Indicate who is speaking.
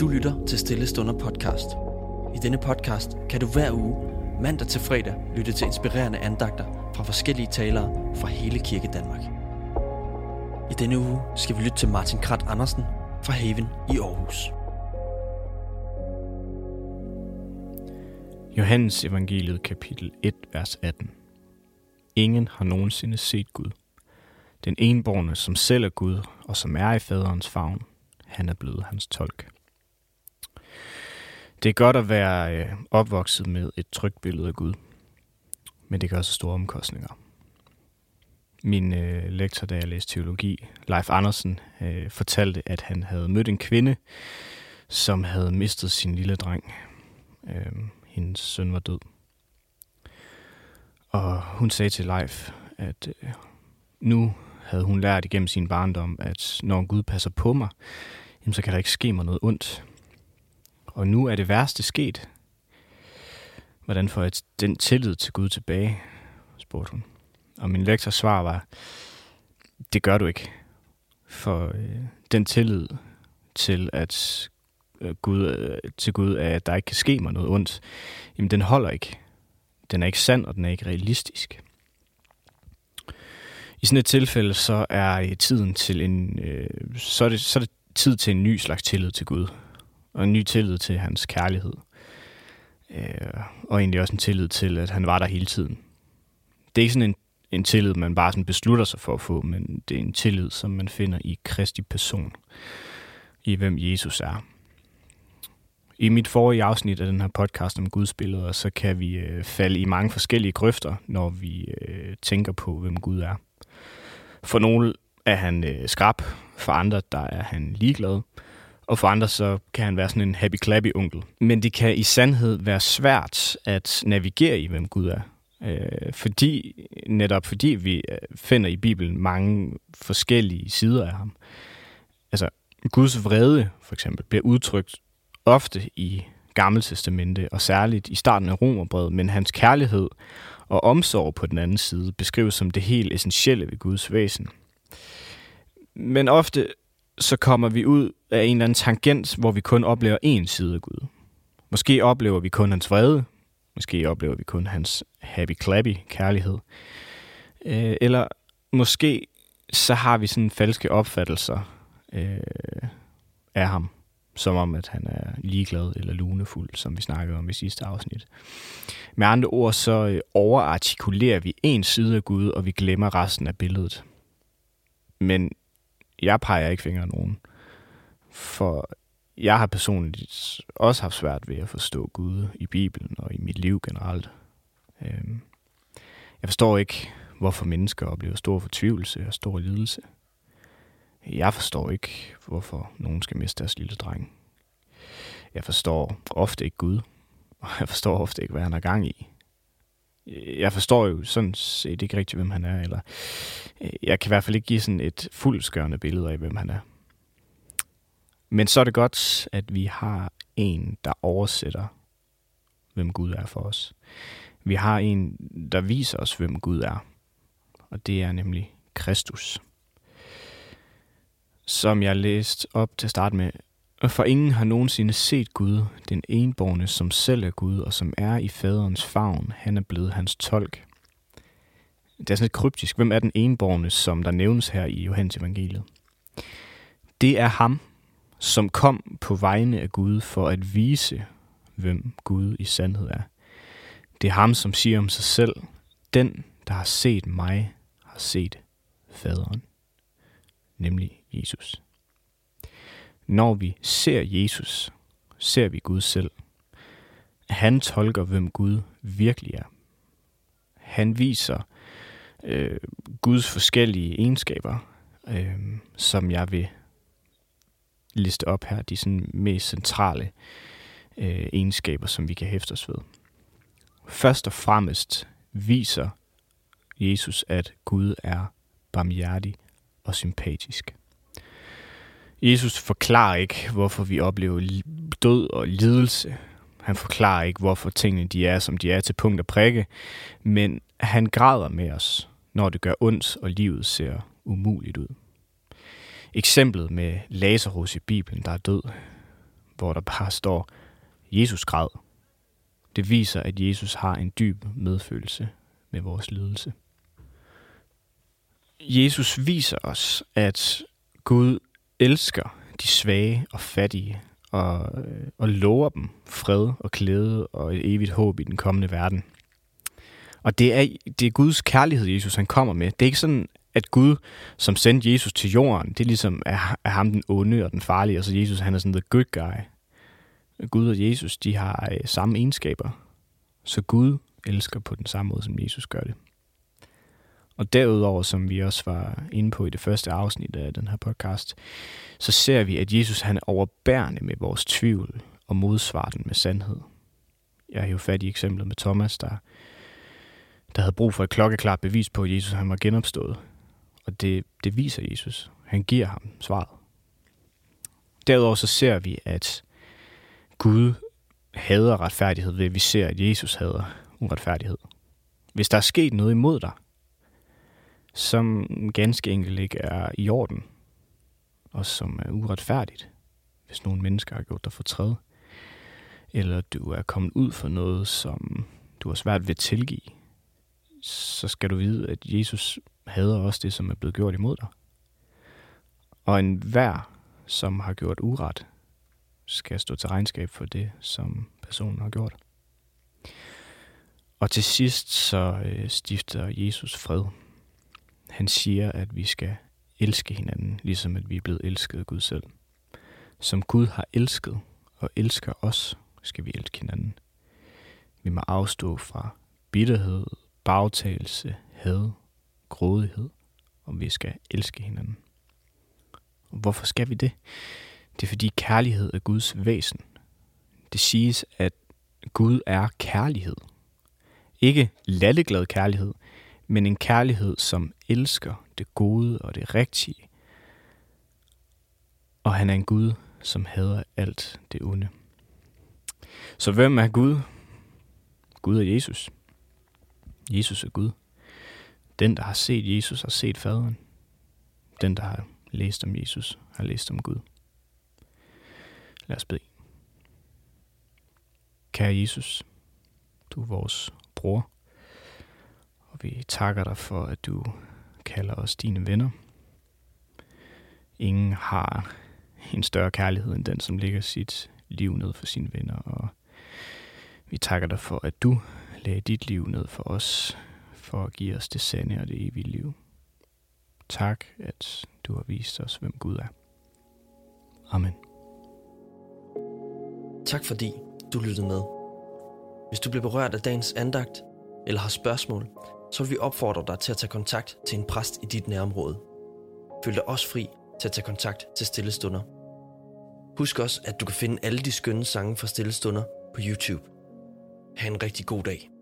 Speaker 1: Du lytter til Stille Stunder podcast. I denne podcast kan du hver uge, mandag til fredag, lytte til inspirerende andagter fra forskellige talere fra hele Kirke Danmark. I denne uge skal vi lytte til Martin Krat Andersen fra Haven i Aarhus.
Speaker 2: Johannes evangeliet kapitel 1, vers 18. Ingen har nogensinde set Gud. Den enborne, som selv er Gud, og som er i faderens favn, han er blevet hans tolk. Det er godt at være øh, opvokset med et trygt billede af Gud, men det kan også store omkostninger. Min øh, lektor, da jeg læste teologi, Leif Andersen, øh, fortalte, at han havde mødt en kvinde, som havde mistet sin lille dreng. Øh, hendes søn var død. Og hun sagde til Leif, at øh, nu havde hun lært igennem sin barndom, at når Gud passer på mig, jamen, så kan der ikke ske mig noget ondt. Og nu er det værste sket. Hvordan får jeg den tillid til Gud tilbage? spurgte hun. Og min lektors svar var, det gør du ikke. For øh, den tillid til, at øh, Gud, øh, til Gud, at der ikke kan ske mig noget ondt, jamen den holder ikke. Den er ikke sand, og den er ikke realistisk. I sådan et tilfælde, så er øh, tiden til en, øh, så, er det, så er det tid til en ny slags tillid til Gud, og en ny tillid til hans kærlighed. Øh, og egentlig også en tillid til, at han var der hele tiden. Det er ikke sådan en, en tillid, man bare sådan beslutter sig for at få, men det er en tillid, som man finder i Kristi person, i hvem Jesus er. I mit forrige afsnit af den her podcast om Guds billeder, så kan vi øh, falde i mange forskellige grøfter, når vi øh, tænker på, hvem Gud er. For nogle er han øh, skrab, for andre der er han ligeglad, og for andre så kan han være sådan en happy-clappy onkel. Men det kan i sandhed være svært at navigere i, hvem Gud er. Øh, fordi, netop fordi vi øh, finder i Bibelen mange forskellige sider af ham. Altså, Guds vrede, for eksempel, bliver udtrykt ofte i Gamle Testamente, og særligt i starten af Romerbrevet, men hans kærlighed og omsorg på den anden side beskrives som det helt essentielle ved Guds væsen. Men ofte så kommer vi ud af en eller anden tangent, hvor vi kun oplever én side af Gud. Måske oplever vi kun hans vrede, måske oplever vi kun hans happy-clappy kærlighed, øh, eller måske så har vi sådan falske opfattelser øh, af ham, som om at han er ligeglad eller lunefuld, som vi snakkede om i sidste afsnit. Med andre ord så øh, overartikulerer vi en side af Gud, og vi glemmer resten af billedet. Men jeg peger ikke fingre af nogen. For jeg har personligt også haft svært ved at forstå Gud i Bibelen og i mit liv generelt. Øhm, jeg forstår ikke, hvorfor mennesker oplever stor fortvivlelse og stor lidelse. Jeg forstår ikke, hvorfor nogen skal miste deres lille dreng. Jeg forstår ofte ikke Gud, og jeg forstår ofte ikke, hvad han har gang i. Øh, jeg forstår jo sådan set ikke rigtigt, hvem han er, eller øh, jeg kan i hvert fald ikke give sådan et fuldskørende billede af, hvem han er. Men så er det godt, at vi har en, der oversætter, hvem Gud er for os. Vi har en, der viser os, hvem Gud er. Og det er nemlig Kristus. Som jeg læste op til at starte med, for ingen har nogensinde set Gud, den enborne, som selv er Gud, og som er i faderens favn. Han er blevet hans tolk. Det er sådan lidt kryptisk. Hvem er den enborne, som der nævnes her i Johannes evangeliet? Det er ham, som kom på vegne af Gud for at vise, hvem Gud i sandhed er. Det er ham, som siger om sig selv, den, der har set mig, har set faderen, nemlig Jesus. Når vi ser Jesus, ser vi Gud selv. Han tolker, hvem Gud virkelig er. Han viser øh, Guds forskellige egenskaber, øh, som jeg vil liste op her. De sådan mest centrale øh, egenskaber, som vi kan hæfte os ved. Først og fremmest viser Jesus, at Gud er barmhjertig og sympatisk. Jesus forklarer ikke, hvorfor vi oplever død og lidelse. Han forklarer ikke, hvorfor tingene de er, som de er til punkt og prikke, men han græder med os, når det gør ondt, og livet ser umuligt ud. Eksemplet med Lazarus i Bibelen, der er død, hvor der bare står, Jesus græd. Det viser, at Jesus har en dyb medfølelse med vores lidelse. Jesus viser os, at Gud elsker de svage og fattige, og, øh, og lover dem fred og glæde og et evigt håb i den kommende verden. Og det er, det er Guds kærlighed, Jesus han kommer med. Det er ikke sådan, at Gud, som sendte Jesus til jorden, det er ligesom er, er ham den onde og den farlige, og så Jesus han er sådan the good guy. Gud og Jesus, de har øh, samme egenskaber. Så Gud elsker på den samme måde, som Jesus gør det. Og derudover, som vi også var inde på i det første afsnit af den her podcast, så ser vi, at Jesus han er overbærende med vores tvivl og modsvarer den med sandhed. Jeg har jo fat i eksemplet med Thomas, der, der havde brug for et klokkeklart bevis på, at Jesus han var genopstået. Og det, det viser Jesus. Han giver ham svaret. Derudover så ser vi, at Gud hader retfærdighed ved, at vi ser, at Jesus hader uretfærdighed. Hvis der er sket noget imod dig, som ganske enkelt ikke er i orden, og som er uretfærdigt, hvis nogle mennesker har gjort dig fortræd, eller du er kommet ud for noget, som du har svært ved at tilgive, så skal du vide, at Jesus hader også det, som er blevet gjort imod dig. Og enhver, som har gjort uret, skal stå til regnskab for det, som personen har gjort. Og til sidst så øh, stifter Jesus fred. Han siger, at vi skal elske hinanden, ligesom at vi er blevet elsket af Gud selv. Som Gud har elsket og elsker os, skal vi elske hinanden. Vi må afstå fra bitterhed, bagtagelse, had, grådighed, og vi skal elske hinanden. Og hvorfor skal vi det? Det er fordi kærlighed er Guds væsen. Det siges, at Gud er kærlighed. Ikke lalleglad kærlighed, men en kærlighed, som elsker det gode og det rigtige. Og han er en Gud, som hader alt det onde. Så hvem er Gud? Gud er Jesus. Jesus er Gud. Den, der har set Jesus, har set faderen. Den, der har læst om Jesus, har læst om Gud. Lad os bede. Kære Jesus, du er vores bror, og vi takker dig for, at du kalder os dine venner. Ingen har en større kærlighed end den, som lægger sit liv ned for sine venner, og vi takker dig for, at du lagde dit liv ned for os, for at give os det sande og det evige liv. Tak, at du har vist os, hvem Gud er. Amen.
Speaker 1: Tak fordi du lyttede med. Hvis du blev berørt af dagens andagt, eller har spørgsmål, så vil vi opfordre dig til at tage kontakt til en præst i dit nærområde. Føl dig også fri til at tage kontakt til Stillestunder. Husk også, at du kan finde alle de skønne sange fra Stillestunder på YouTube. Ha' en rigtig god dag.